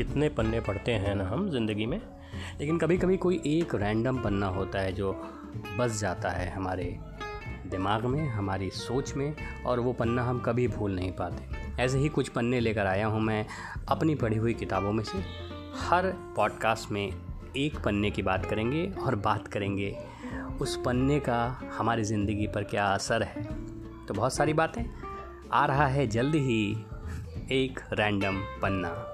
कितने पन्ने पढ़ते हैं ना हम ज़िंदगी में। लेकिन कभी कभी कोई एक रैंडम पन्ना होता है जो बस जाता है हमारे दिमाग में, हमारी सोच में, और वो पन्ना हम कभी भूल नहीं पाते। ऐसे ही कुछ पन्ने लेकर आया हूँ मैं अपनी पढ़ी हुई किताबों में से। हर पॉडकास्ट में एक पन्ने की बात करेंगे और बात करेंगे। उस पन्ने का हमारी ज़िंदगी पर क्या असर है? तो बहुत सारी बातें। आ रहा है जल्द ही एक रैंडम पन्ना।